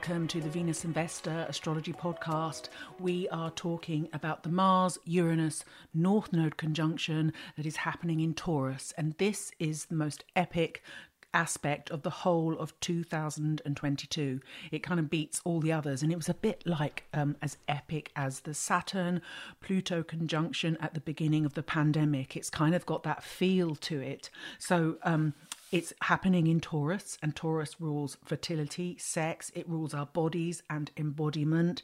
Welcome to the Venus and Vesta Astrology Podcast. We are talking about the Mars Uranus North Node conjunction that is happening in Taurus, and this is the most epic aspect of the whole of 2022. It kind of beats all the others, and it was a bit like um, as epic as the Saturn Pluto conjunction at the beginning of the pandemic. It's kind of got that feel to it. So, um, it's happening in Taurus, and Taurus rules fertility, sex, it rules our bodies and embodiment,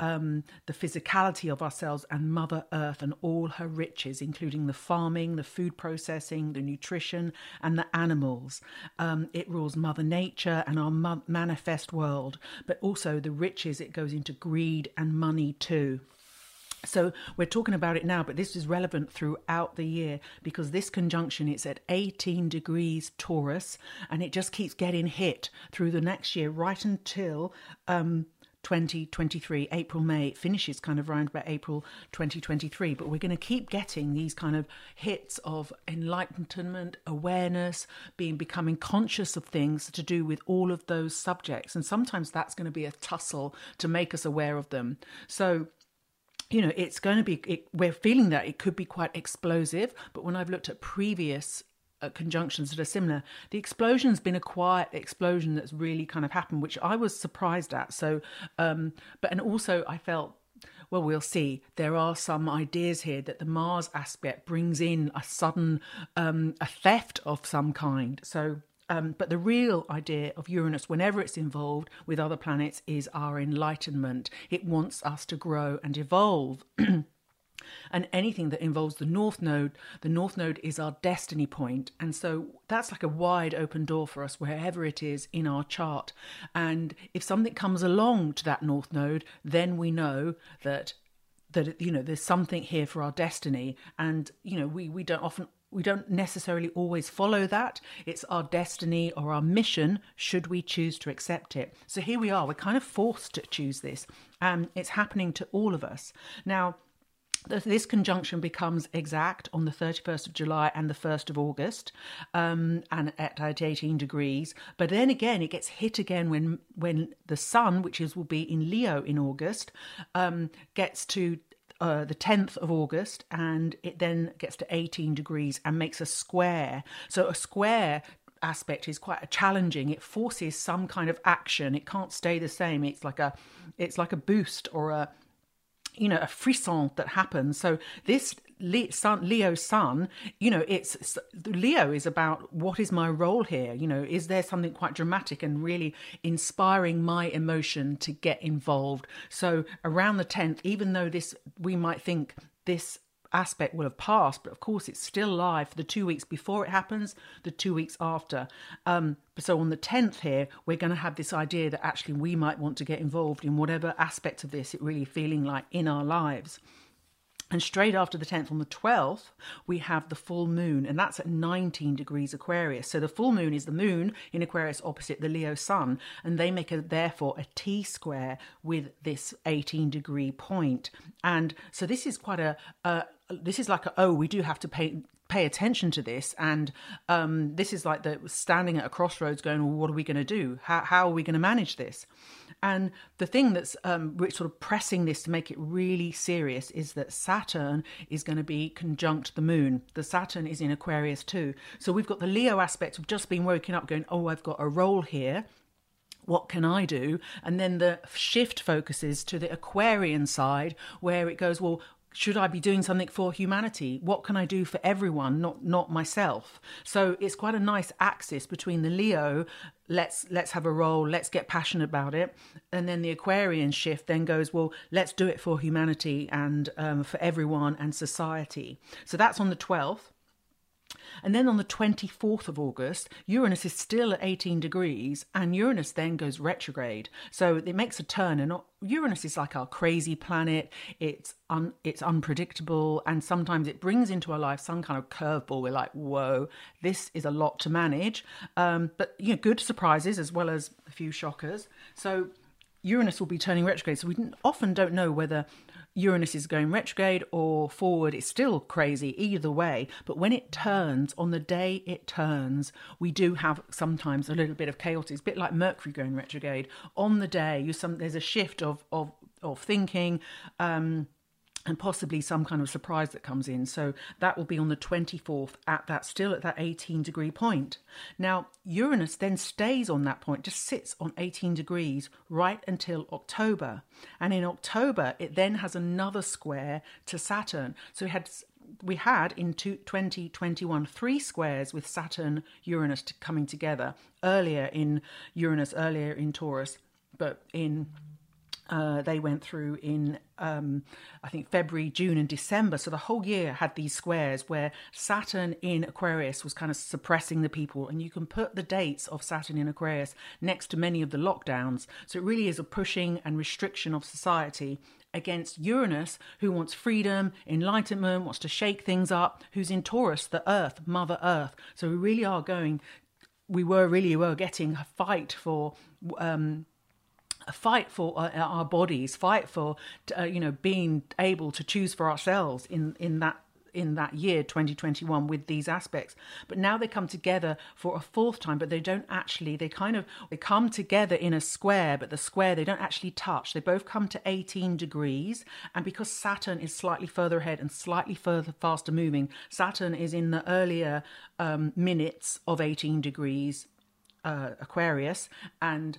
um, the physicality of ourselves, and Mother Earth and all her riches, including the farming, the food processing, the nutrition, and the animals. Um, it rules Mother Nature and our manifest world, but also the riches, it goes into greed and money too. So we're talking about it now, but this is relevant throughout the year because this conjunction it's at 18 degrees Taurus and it just keeps getting hit through the next year right until um 2023 April May. It finishes kind of around about April 2023 but we're going to keep getting these kind of hits of enlightenment awareness being becoming conscious of things to do with all of those subjects and sometimes that's going to be a tussle to make us aware of them. So you know, it's going to be, it, we're feeling that it could be quite explosive. But when I've looked at previous uh, conjunctions that are similar, the explosion's been a quiet explosion that's really kind of happened, which I was surprised at. So, um, but, and also I felt well, we'll see. There are some ideas here that the Mars aspect brings in a sudden um, a theft of some kind. So um, but the real idea of Uranus, whenever it's involved with other planets, is our enlightenment. It wants us to grow and evolve. and anything that involves the North Node, the North Node is our destiny point. And so that's like a wide open door for us wherever it is in our chart. And if something comes along to that North Node, then we know that that you know there's something here for our destiny and you know we we don't often we don't necessarily always follow that. It's our destiny or our mission, should we choose to accept it. So here we are, we're kind of forced to choose this. Um, it's happening to all of us. Now, this conjunction becomes exact on the 31st of July and the 1st of August, um, and at, at 18 degrees. But then again, it gets hit again when when the sun, which is will be in Leo in August, um, gets to uh, the 10th of August, and it then gets to 18 degrees and makes a square. So a square aspect is quite challenging. It forces some kind of action. It can't stay the same. It's like a it's like a boost or a you know a frisson that happens. So this Leo sun, you know, it's Leo is about what is my role here? You know, is there something quite dramatic and really inspiring my emotion to get involved? So around the 10th, even though this, we might think this aspect will have passed, but of course it's still live for the two weeks before it happens, the two weeks after. Um, so on the 10th here, we're going to have this idea that actually we might want to get involved in whatever aspect of this it really feeling like in our lives. And straight after the 10th, on the 12th, we have the full moon, and that's at 19 degrees Aquarius. So the full moon is the moon in Aquarius opposite the Leo sun, and they make a, therefore a T square with this 18 degree point. And so this is quite a, a this is like a, oh, we do have to pay pay attention to this and um, this is like the standing at a crossroads going well what are we going to do how, how are we going to manage this and the thing that's um, sort of pressing this to make it really serious is that saturn is going to be conjunct the moon. The saturn is in aquarius too. So we've got the leo aspect of just being woken up going oh i've got a role here. What can I do? And then the shift focuses to the Aquarian side where it goes, well, should I be doing something for humanity? What can I do for everyone, not not myself? So it's quite a nice axis between the Leo, let's let's have a role, let's get passionate about it, and then the Aquarian shift then goes, well, let's do it for humanity and um, for everyone and society. So that's on the twelfth. And then on the 24th of August, Uranus is still at 18 degrees, and Uranus then goes retrograde. So it makes a turn, and Uranus is like our crazy planet. It's un, it's unpredictable, and sometimes it brings into our life some kind of curveball. We're like, whoa, this is a lot to manage. Um, but you know, good surprises as well as a few shockers. So Uranus will be turning retrograde, so we often don't know whether Uranus is going retrograde or forward, it's still crazy either way. But when it turns, on the day it turns, we do have sometimes a little bit of chaos. It's a bit like Mercury going retrograde. On the day, you some there's a shift of of of thinking. Um, and possibly some kind of surprise that comes in. So that will be on the 24th at that still at that 18 degree point. Now, Uranus then stays on that point, just sits on 18 degrees right until October. And in October, it then has another square to Saturn. So we had we had in 2021 three squares with Saturn Uranus coming together earlier in Uranus earlier in Taurus but in uh, they went through in, um, I think, February, June, and December. So the whole year had these squares where Saturn in Aquarius was kind of suppressing the people. And you can put the dates of Saturn in Aquarius next to many of the lockdowns. So it really is a pushing and restriction of society against Uranus, who wants freedom, enlightenment, wants to shake things up, who's in Taurus, the Earth, Mother Earth. So we really are going, we were really were getting a fight for. Um, fight for uh, our bodies, fight for uh, you know being able to choose for ourselves in in that in that year 2021 with these aspects. But now they come together for a fourth time but they don't actually they kind of they come together in a square but the square they don't actually touch. They both come to 18 degrees and because saturn is slightly further ahead and slightly further faster moving saturn is in the earlier um, minutes of 18 degrees uh, aquarius and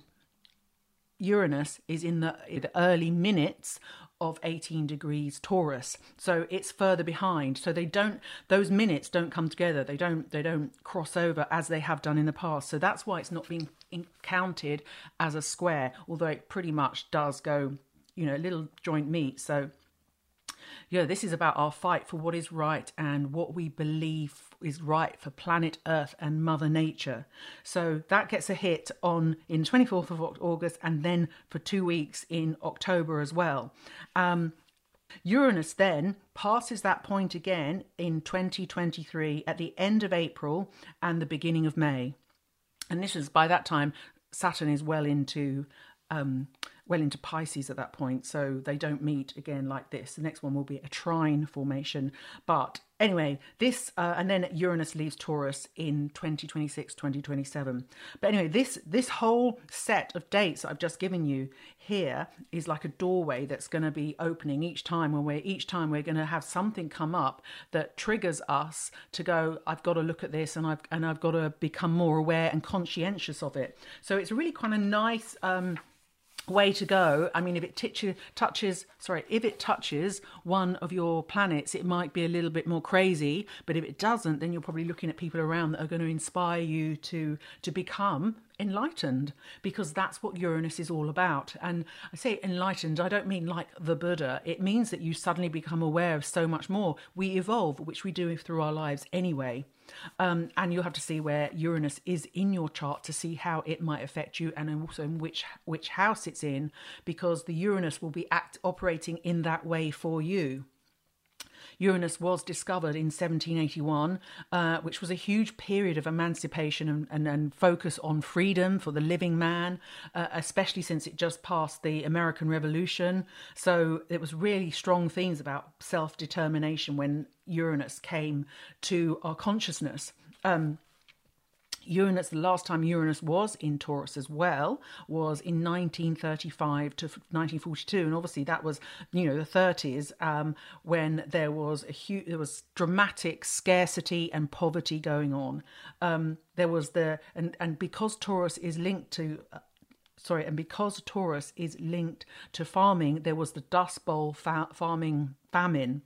Uranus is in the, in the early minutes of 18 degrees Taurus. So it's further behind. So they don't those minutes don't come together. They don't they don't cross over as they have done in the past. So that's why it's not being counted as a square, although it pretty much does go, you know, a little joint meet. So yeah, this is about our fight for what is right and what we believe is right for planet Earth and Mother Nature. So that gets a hit on in 24th of August and then for two weeks in October as well. Um, Uranus then passes that point again in 2023 at the end of April and the beginning of May. And this is by that time, Saturn is well into um, well into Pisces at that point, so they don't meet again like this. The next one will be a trine formation. But anyway, this, uh, and then Uranus leaves Taurus in 2026, 2027. But anyway, this, this whole set of dates I've just given you here is like a doorway that's going to be opening each time when we're, each time we're going to have something come up that triggers us to go, I've got to look at this and I've, and I've got to become more aware and conscientious of it. So it's really kind of nice, um, way to go. I mean, if it touches, touches, sorry, if it touches one of your planets, it might be a little bit more crazy. But if it doesn't, then you're probably looking at people around that are going to inspire you to to become enlightened because that's what Uranus is all about. And I say enlightened, I don't mean like the Buddha. It means that you suddenly become aware of so much more. We evolve, which we do through our lives anyway. Um, and you'll have to see where Uranus is in your chart to see how it might affect you and also in which which house it's in because the Uranus will be act operating in that way for you. Uranus was discovered in 1781, uh, which was a huge period of emancipation and, and, and, focus on freedom for the living man, uh, especially since it just passed the American Revolution. So it was really strong themes about self determination when Uranus came to our consciousness. Um, Uranus, the last time Uranus was in Taurus as well was in 1935 to 1942, and obviously that was you know the 30s um, when there was a huge, there was dramatic scarcity and poverty going on. Um, there was the and and because Taurus is linked to uh, sorry, and because Taurus is linked to farming, there was the Dust Bowl fa- farming famine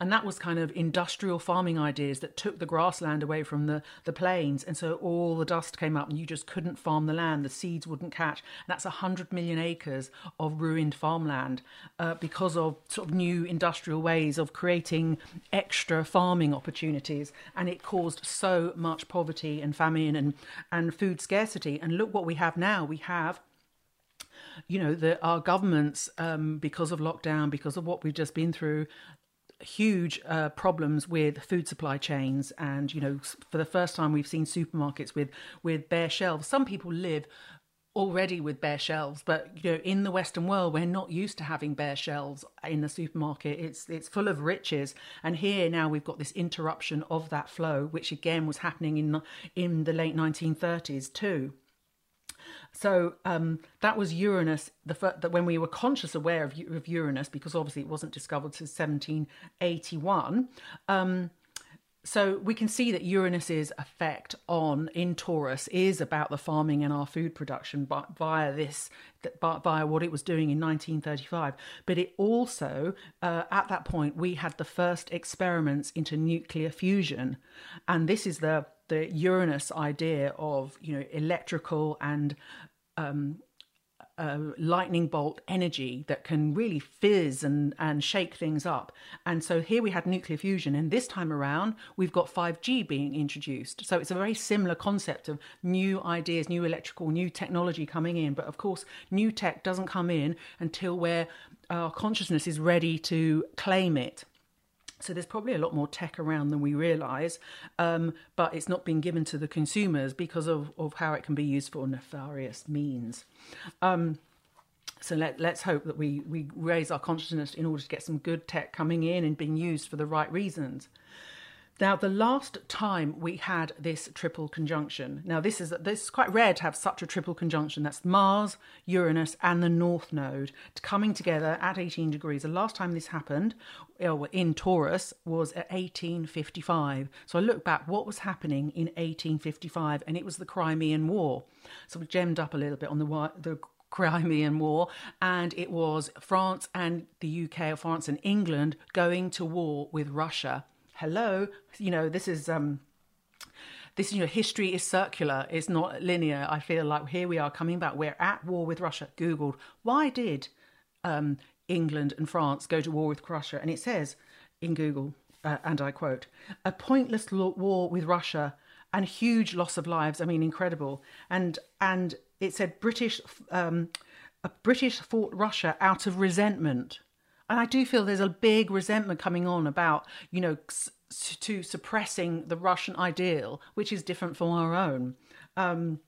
and that was kind of industrial farming ideas that took the grassland away from the, the plains. And so all the dust came up and you just couldn't farm the land. The seeds wouldn't catch. And that's 100 million acres of ruined farmland uh, because of sort of new industrial ways of creating extra farming opportunities. And it caused so much poverty and famine and, and food scarcity. And look what we have now. We have you know that our governments um, because of lockdown because of what we've just been through huge uh, problems with food supply chains and you know for the first time we've seen supermarkets with with bare shelves. Some people live already with bare shelves but you know in the western world we're not used to having bare shelves in the supermarket. It's it's full of riches. And here now we've got this interruption of that flow which again was happening in in the late 1930s too so um, that was Uranus. The that when we were conscious aware of, of, Uranus, because obviously it wasn't discovered until 1781. Um, so we can see that Uranus's effect on in Taurus is about the farming and our food production but via this via what it was doing in 1935 but it also uh, at that point we had the first experiments into nuclear fusion. And this is the the Uranus idea of you know electrical and um, uh, lightning bolt energy that can really fizz and, and shake things up. And so here we had nuclear fusion, and this time around we've got 5G being introduced. So it's a very similar concept of new ideas, new electrical, new technology coming in. But of course, new tech doesn't come in until where our consciousness is ready to claim it. So there's probably a lot more tech around than we realise, um, but it's not being given to the consumers because of, of how it can be used for nefarious means. Um, so let, let's hope that we, we raise our consciousness in order to get some good tech coming in and being used for the right reasons. Now, the last time we had this triple conjunction, now this is this is quite rare to have such a triple conjunction. That's Mars, Uranus, and the North Node coming together at 18 degrees. The last time this happened in Taurus was at 1855. So I look back, what was happening in 1855, and it was the Crimean War. So we gemmed up a little bit on the the Crimean War, and it was France and the UK, or France and England, going to war with Russia hello, you know, this is um this you know history is circular it's not linear. I feel like here we are coming back. We're at war with russia. Googled why did um, england and france go to war with russia? And it says in google uh, and i quote a pointless war with russia and huge loss of lives. I mean incredible. And and it said british um, british fought russia out of resentment and I do feel there's a big resentment coming on about, you know, to suppressing the Russian ideal, which is different from our own. Um,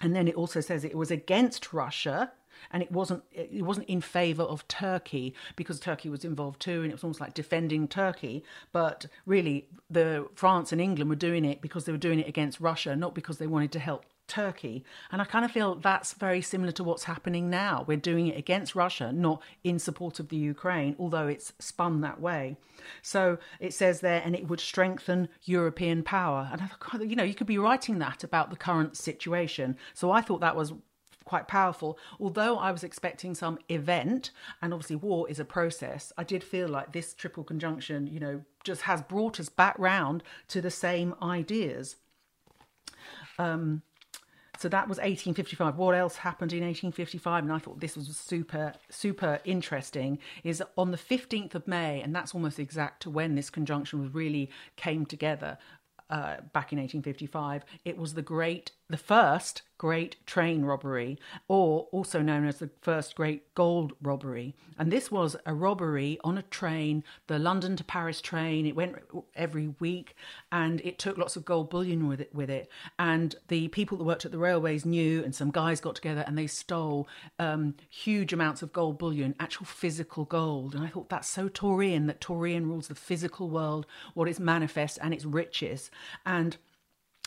and then it also says it was against Russia and it wasn't it wasn't in favor of Turkey because Turkey was involved too and it was almost like defending Turkey but really the France and England were doing it because they were doing it against Russia not because they wanted to help Turkey. And I kind of feel that's very similar to what's happening now. We're doing it against Russia, not in support of the Ukraine, although it's spun that way. So it says there, and it would strengthen European power. And I thought, you know, you could be writing that about the current situation. So I thought that was quite powerful. Although I was expecting some event, and obviously war is a process, I did feel like this triple conjunction, you know, just has brought us back round to the same ideas. Um, so that was 1855. What else happened in 1855? And I thought this was super, super interesting. Is on the 15th of May, and that's almost exact to when this conjunction was really came together uh, back in 1855. It was the great, the first great train robbery, or also known as the first great gold robbery. And this was a robbery on a train, the London to Paris train. It went every week, and it took lots of gold bullion with it. With it, and the people that worked at the railways knew, and some guys got together and they stole um, huge amounts of gold bullion, actual physical gold. And I thought that's so Taurian that Taurian rules the physical world, what is manifest and its riches, and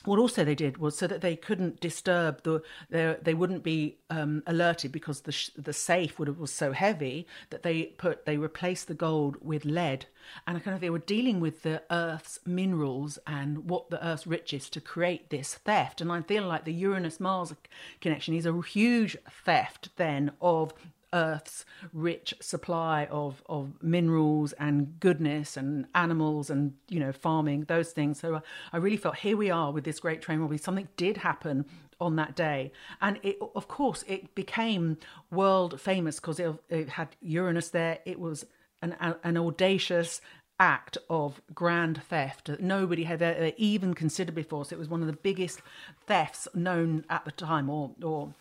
what also they did was so that they couldn't disturb the they, wouldn't be um, alerted because the sh- the safe would have, was so heavy that they put they replaced the gold with lead. And kind of they were dealing with the earth's minerals and what the earth's riches to create this theft. And I feel like the Uranus Mars connection is a huge theft then of Earth's rich supply of of minerals and goodness and animals and you know farming those things. So uh, I really felt here we are with this great train robbery. Something did happen on that day, and it, of course it became world famous because it, it had Uranus there. It was an an audacious act of grand theft that nobody had ever even considered before. So it was one of the biggest thefts known at the time, or or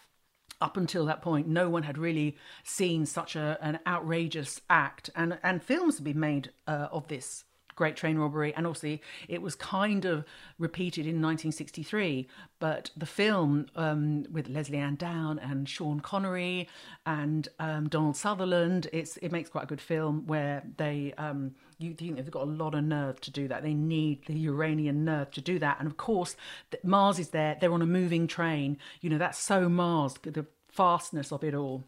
up until that point, no one had really seen such a, an outrageous act, and and films have been made uh, of this Great Train Robbery, and also it was kind of repeated in 1963. But the film um, with Lesley-Anne Down and Sean Connery and um, Donald Sutherland, it's it makes quite a good film where they um, you think they've got a lot of nerve to do that. They need the Uranian nerve to do that, and of course Mars is there. They're on a moving train. You know that's so Mars, the fastness of it all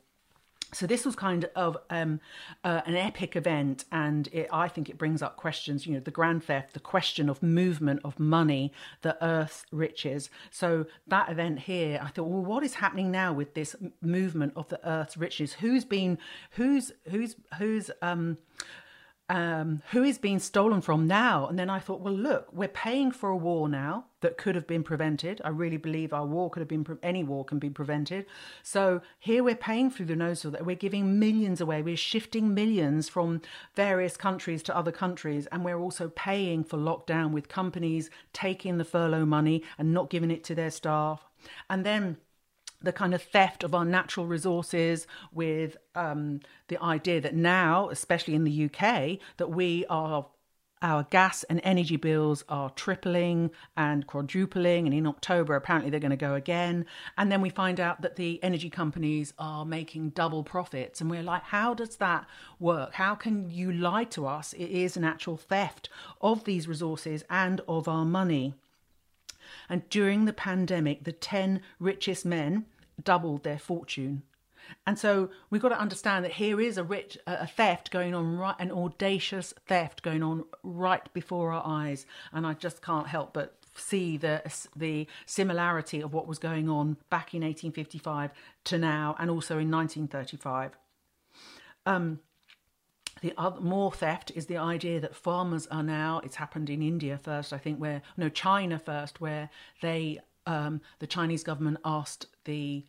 so this was kind of um, uh, an epic event, and it, I think it brings up questions. You know, the grand theft, the question of movement of money, the Earth's riches. So that event here, I thought, well, what is happening now with this movement of the Earth's riches? Who's been, who's, who's, who's, um, um, who is being stolen from now? And then I thought, well, look, we're paying for a war now that could have been prevented. I really believe our war could have been, pre- any war can be prevented. So here we're paying through the nose that we're giving millions away. We're shifting millions from various countries to other countries. And we're also paying for lockdown with companies taking the furlough money and not giving it to their staff. And then the kind of theft of our natural resources with um, the idea that now, especially in the UK, that we are our gas and energy bills are tripling and quadrupling and in october apparently they're going to go again. And then we find out that the energy companies are making double profits and we're like how does that work? How can you lie to us? It is an actual theft of these resources and of our money and during the pandemic, the 10 richest men doubled their fortune. And so we've got to understand that here is a rich a theft going on right an audacious theft going on right before our eyes and I just can't help but see the the similarity of what was going on back in 1855 to now and also in 1935 um, the other, more theft is the idea that farmers are now. It's happened in India first, I think, where no China first, where they um, the Chinese government asked the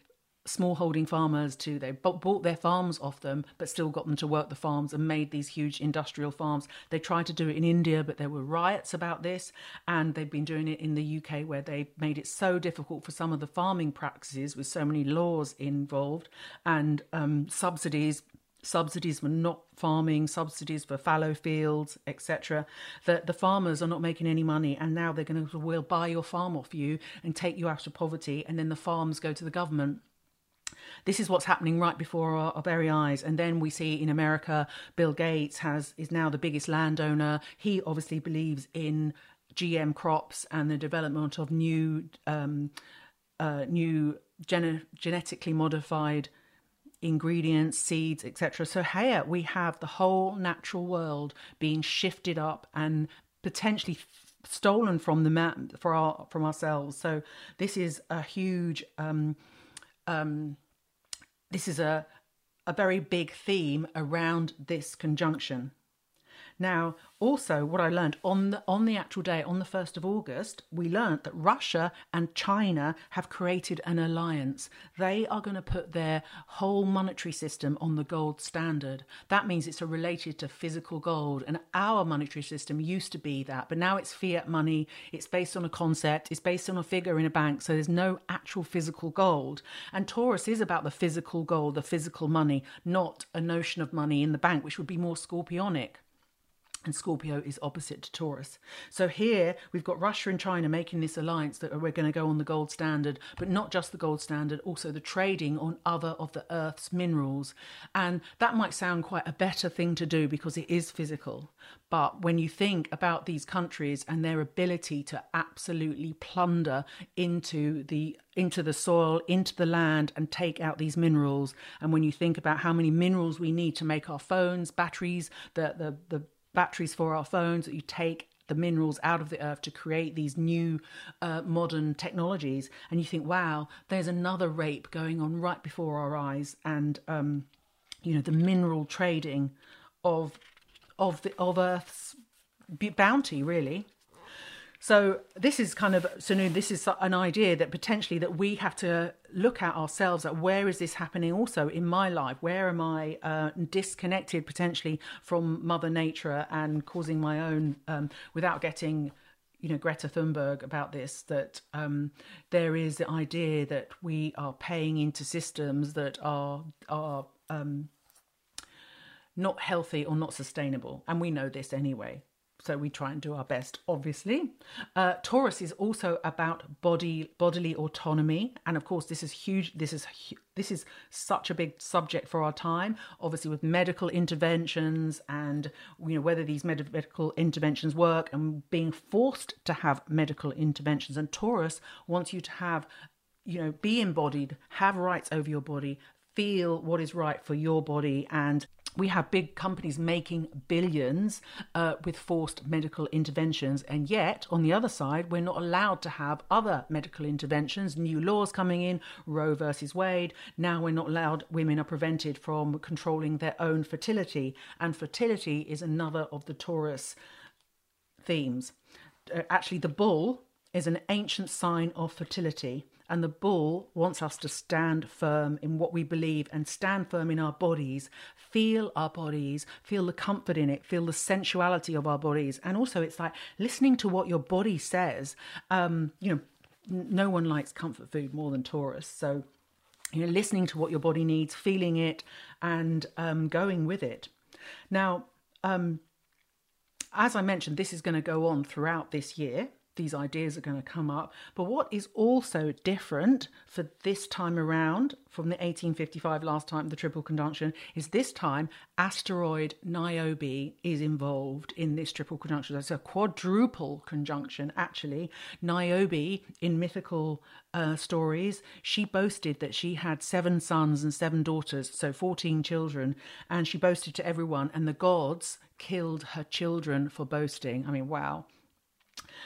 smallholding farmers to they bought their farms off them but still got them to work the farms and made these huge industrial farms they tried to do it in india but there were riots about this and they've been doing it in the uk where they made it so difficult for some of the farming practices with so many laws involved and um, subsidies subsidies for not farming, subsidies for fallow fields, etc. That the farmers are not making any money, and now they're going to will buy your farm off you and take you out of poverty, and then the farms go to the government. This is what's happening right before our, our, very eyes, and then we see in America, Bill Gates has is now the biggest landowner. He obviously believes in GM crops and the development of new, um, uh, new gene- genetically modified ingredients, seeds, etc. So here we have the whole natural world being shifted up and potentially stolen from the map for our from ourselves. So this is a huge um, um, this is a a very big theme around this conjunction. Now, also what I learned on the on the actual day, on the first of August, we learned that Russia and China have created an alliance. They are going to put their whole monetary system on the gold standard. That means it's related to physical gold, and our monetary system used to be that, but now it's fiat money. It's based on a concept. It's based on a figure in a bank, so there's no actual physical gold. And Taurus is about the physical gold, the physical money, not a notion of money in the bank, which would be more scorpionic and Scorpio is opposite to Taurus. So here we've got Russia and China making this alliance that we're going to go on the gold standard, but not just the gold standard, also the trading on other of the Earth's minerals. And that might sound quite a better thing to do because it is physical. But when you think about these countries and their ability to absolutely plunder into the into the soil, into the land, and take out these minerals, and when you think about how many minerals we need to make our phones, batteries, the the the batteries for our phones, that you take the minerals out of the earth to create these new uh, modern technologies. And you think, wow, there's another rape going on right before our eyes. And, um, you know, the mineral trading of, of, the, of Earth's bounty, really. So this is kind of so this is an idea that potentially that we have to look at ourselves at where is this happening also in my life? Where am I uh, disconnected potentially from Mother Nature and causing my own um, without getting you know Greta Thunberg about this that um, there is the idea that we are paying into systems that are are um, not healthy or not sustainable, and we know this anyway. So we try and do our best obviously. Uh, taurus is also about body bodily autonomy. And of course this is huge this is this is such a big subject for our time obviously with medical interventions and you know whether these medical interventions work and being forced to have medical interventions. And taurus wants you to have you know be embodied have rights over your body feel what is right for your body and we have big companies making billions uh, with forced medical interventions, and yet on the other side, we're not allowed to have other medical interventions. New laws coming in, Roe versus Wade. Now we're not allowed. Women are prevented from controlling their own fertility, and fertility is another of the Taurus themes. Uh, actually, the bull is an ancient sign of fertility. And the bull wants us to stand firm in what we believe and stand firm in our bodies, feel our bodies, feel the comfort in it, feel the sensuality of our bodies. And also, it's like listening to what your body says. Um, you know, no one likes comfort food more than Taurus. So, you know, listening to what your body needs, feeling it, and um, going with it. Now, um, as I mentioned, this is going to go on throughout this year these ideas are going to come up. But what is also different for this time around from the 1855 last time, the triple conjunction, is this time asteroid Niobe is involved in this triple conjunction. It's a quadruple conjunction, actually. Niobe, in mythical uh, stories, she boasted that she had seven sons and seven daughters, so 14 children, and she boasted to everyone, and the gods killed her children for boasting. I mean, wow.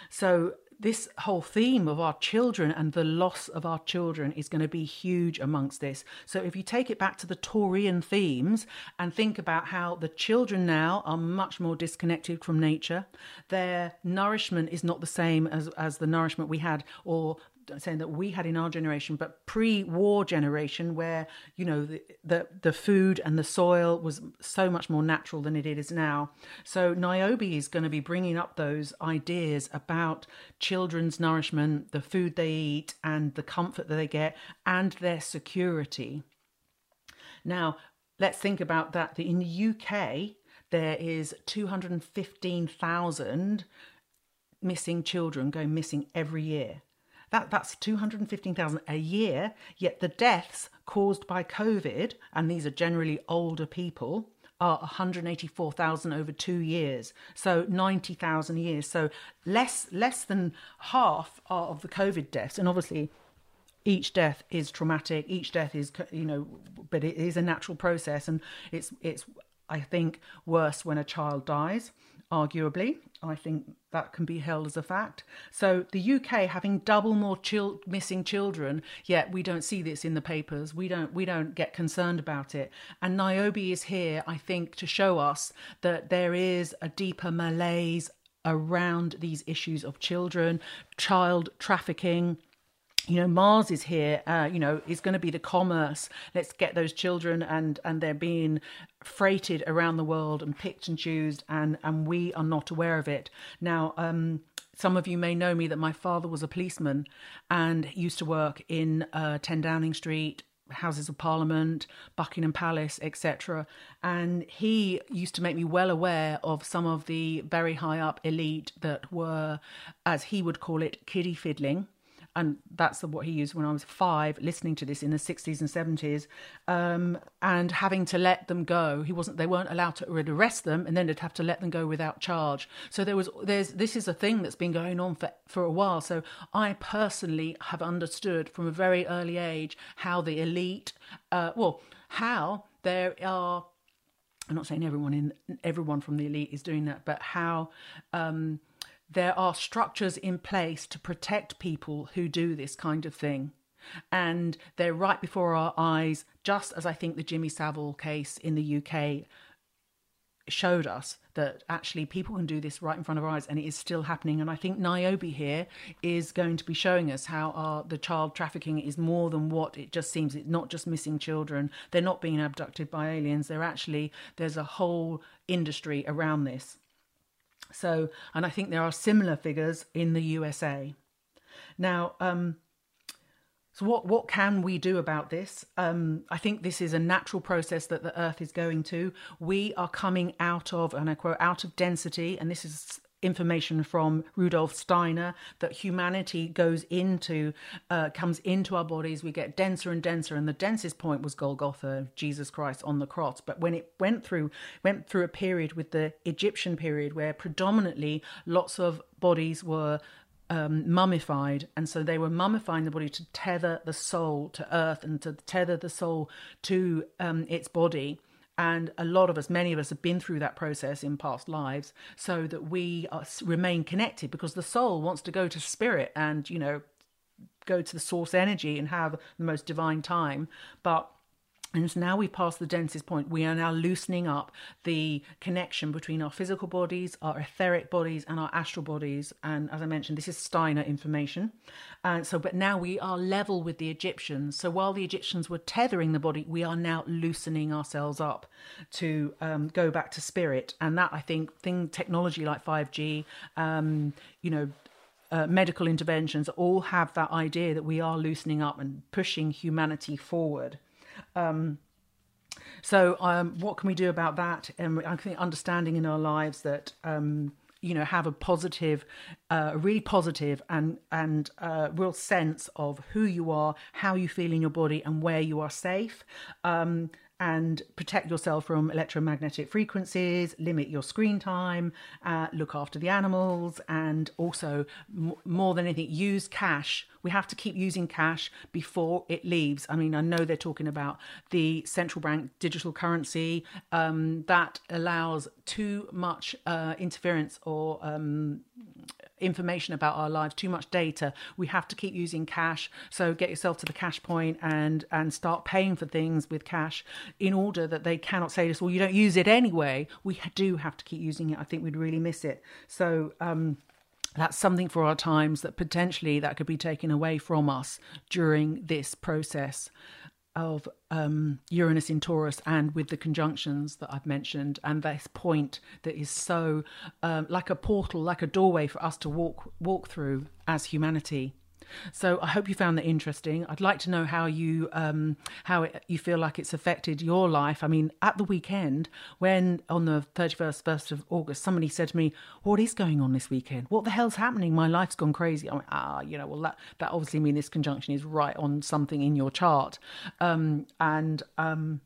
So, this whole theme of our children and the loss of our children is going to be huge amongst this. So, if you take it back to the Taurian themes and think about how the children now are much more disconnected from nature, their nourishment is not the same as, as the nourishment we had, or saying that we had in our generation, but pre-war generation, where you know the, the, the food and the soil was so much more natural than it is now. So Niobe is going to be bringing up those ideas about children's nourishment, the food they eat, and the comfort that they get, and their security. Now, let's think about that. In the UK, there is two hundred and fifteen thousand missing children go missing every year. That, that's 215,000 a year, yet the deaths caused by COVID, and these are generally older people, are 184,000 over two years, so 90,000 years. So less less than half of the COVID deaths, and obviously each death is traumatic. Each death is you know, but it is a natural process, and it's it's I think worse when a child dies arguably. I think that can be held as a fact. So the UK having double more chil- missing children, yet we don't see this in the papers. We don't we don't get concerned about it. And Niobe is here, I think, to show us that there is a deeper malaise around these issues of children, child trafficking, you know mars is here uh, you know is going to be the commerce. Let's get those children and and they're being freighted around the world and picked and choosed and and we are not aware of it. Now um some of you may know me that my father was a policeman and used to work in uh, 10 Downing Street, Houses of Parliament, Buckingham Palace, etc. And he used to make me well aware of some of the very high up elite that were, as he would call it, kiddie fiddling and that's what he used when I was five, listening to this in the 60s and 70s, um, and having to let them go. He wasn't; they weren't allowed to arrest them, and then they'd have to let them go without charge. So there was, there's, this is a thing that's been going on for for a while. So I personally have understood from a very early age how the elite, uh, well, how there are. I'm not saying everyone in everyone from the elite is doing that, but how. Um, there are structures in place to protect people who do this kind of thing. And they're right before our eyes, just as I think the Jimmy Savile case in the UK showed us that actually people can do this right in front of our eyes and it is still happening. And i think niobe here is going to be showing us how our, the child trafficking is more than what it just seems. It's not just missing children. They're not being abducted by aliens. They're actually there's a whole industry around this so, and I think there are similar figures in the USA. Now, um, so what what can we do about this? Um, I think this is a natural process that the Earth is going to. We are coming out of, and I quote, out of density, and this is information from Rudolf Steiner that humanity goes into, uh, comes into our bodies. We get denser and denser, and the densest point was Golgotha, Jesus Christ on the cross. But when it went through, went through a period with the Egyptian period where predominantly lots of bodies were um, mummified, and so they were mummifying the body to tether the soul to earth and to tether the soul to um, its body. And a lot of us, many of us, have been through that process in past lives, so that we are, remain connected because the soul wants to go to spirit and you know go to the source energy and have the most divine time, but and now we've passed the densest point. We are now loosening up the connection between our physical bodies, our etheric bodies, and our astral bodies. And as I mentioned, this is Steiner information. And so, but now we are level with the Egyptians. So while the Egyptians were tethering the body, we are now loosening ourselves up to um, go back to spirit. And that, I think, thing technology like 5G, um, you know, uh, medical interventions all have that idea that we are loosening up and pushing humanity forward. Um, so, um, what can we do about that? And I think understanding in our lives that um, you know have a positive, uh, a really positive and and uh, real sense of who you are, how you feel in your body, and where you are safe. Um, and protect yourself from electromagnetic frequencies, limit your screen time, uh, look after the animals, and also, m- more than anything, use cash. We have to keep using cash before it leaves. I mean, I know they're talking about the central bank digital currency um, that allows too much uh, interference or um, information about our lives, too much data. We have to keep using cash. So get yourself to the cash point and and start paying for things with cash in order that they cannot say to us, well, you don't use it anyway. We do have to keep using it. I think we'd really miss it. So um, that's something for our times that potentially that could be taken away from us during this process of um, Uranus in Taurus and with the conjunctions that I've mentioned, and this point that is so um, like a portal, like a doorway for us to walk walk through as humanity. So I hope you found that interesting. I'd like to know how you um, how it, you feel like it's affected your life. I mean, at the weekend, when on the thirty first, first of August, somebody said to me, "What is going on this weekend? What the hell's happening? My life's gone crazy." I went, "Ah, you know, well that that obviously means this conjunction is right on something in your chart," um, and um,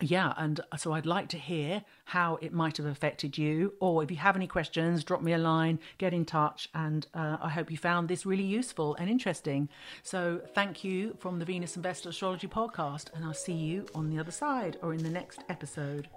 yeah, and so I'd like to hear how it might have affected you, or if you have any questions, drop me a line, get in touch, and uh, I hope you found this really useful and interesting. So, thank you from the Venus and Investor Astrology Podcast, and I'll see you on the other side or in the next episode.